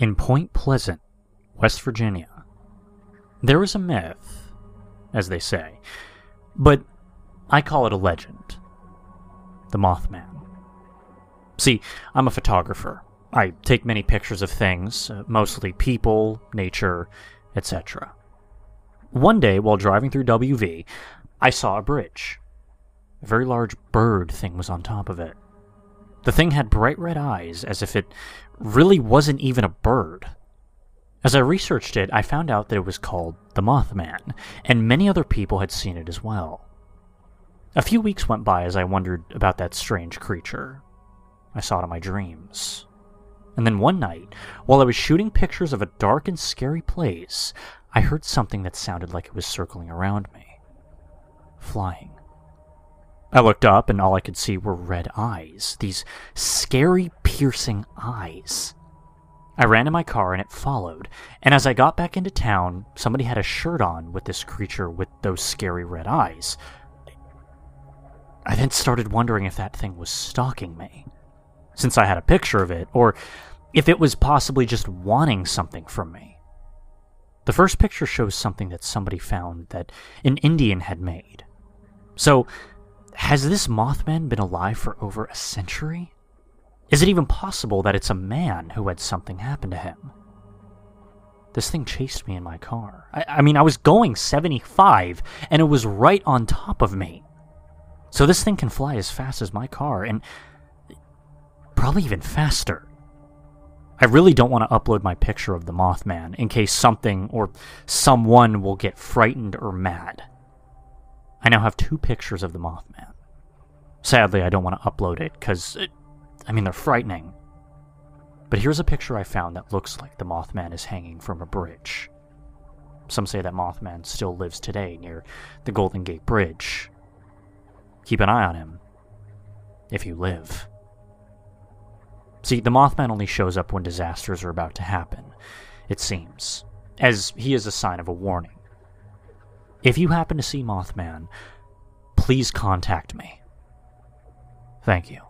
In Point Pleasant, West Virginia, there is a myth, as they say, but I call it a legend. The Mothman. See, I'm a photographer. I take many pictures of things, uh, mostly people, nature, etc. One day, while driving through WV, I saw a bridge. A very large bird thing was on top of it. The thing had bright red eyes, as if it really wasn't even a bird. As I researched it, I found out that it was called the Mothman, and many other people had seen it as well. A few weeks went by as I wondered about that strange creature. I saw it in my dreams. And then one night, while I was shooting pictures of a dark and scary place, I heard something that sounded like it was circling around me. Flying. I looked up, and all I could see were red eyes. These scary, piercing eyes. I ran to my car and it followed, and as I got back into town, somebody had a shirt on with this creature with those scary red eyes. I then started wondering if that thing was stalking me, since I had a picture of it, or if it was possibly just wanting something from me. The first picture shows something that somebody found that an Indian had made. So, has this Mothman been alive for over a century? Is it even possible that it's a man who had something happen to him? This thing chased me in my car. I, I, mean, I was going 75, and it was right on top of me. So this thing can fly as fast as my car, and probably even faster. I really don't want to upload my picture of the Mothman in case something or someone will get frightened or mad. I now have two pictures of the Mothman. Sadly, I don't want to upload it because uh, I mean, they're frightening. But here's a picture I found that looks like the Mothman is hanging from a bridge. Some say that Mothman still lives today near the Golden Gate Bridge. Keep an eye on him. If you live. See, the Mothman only shows up when disasters are about to happen, it seems, as he is a sign of a warning. If you happen to see Mothman, please contact me. Thank you.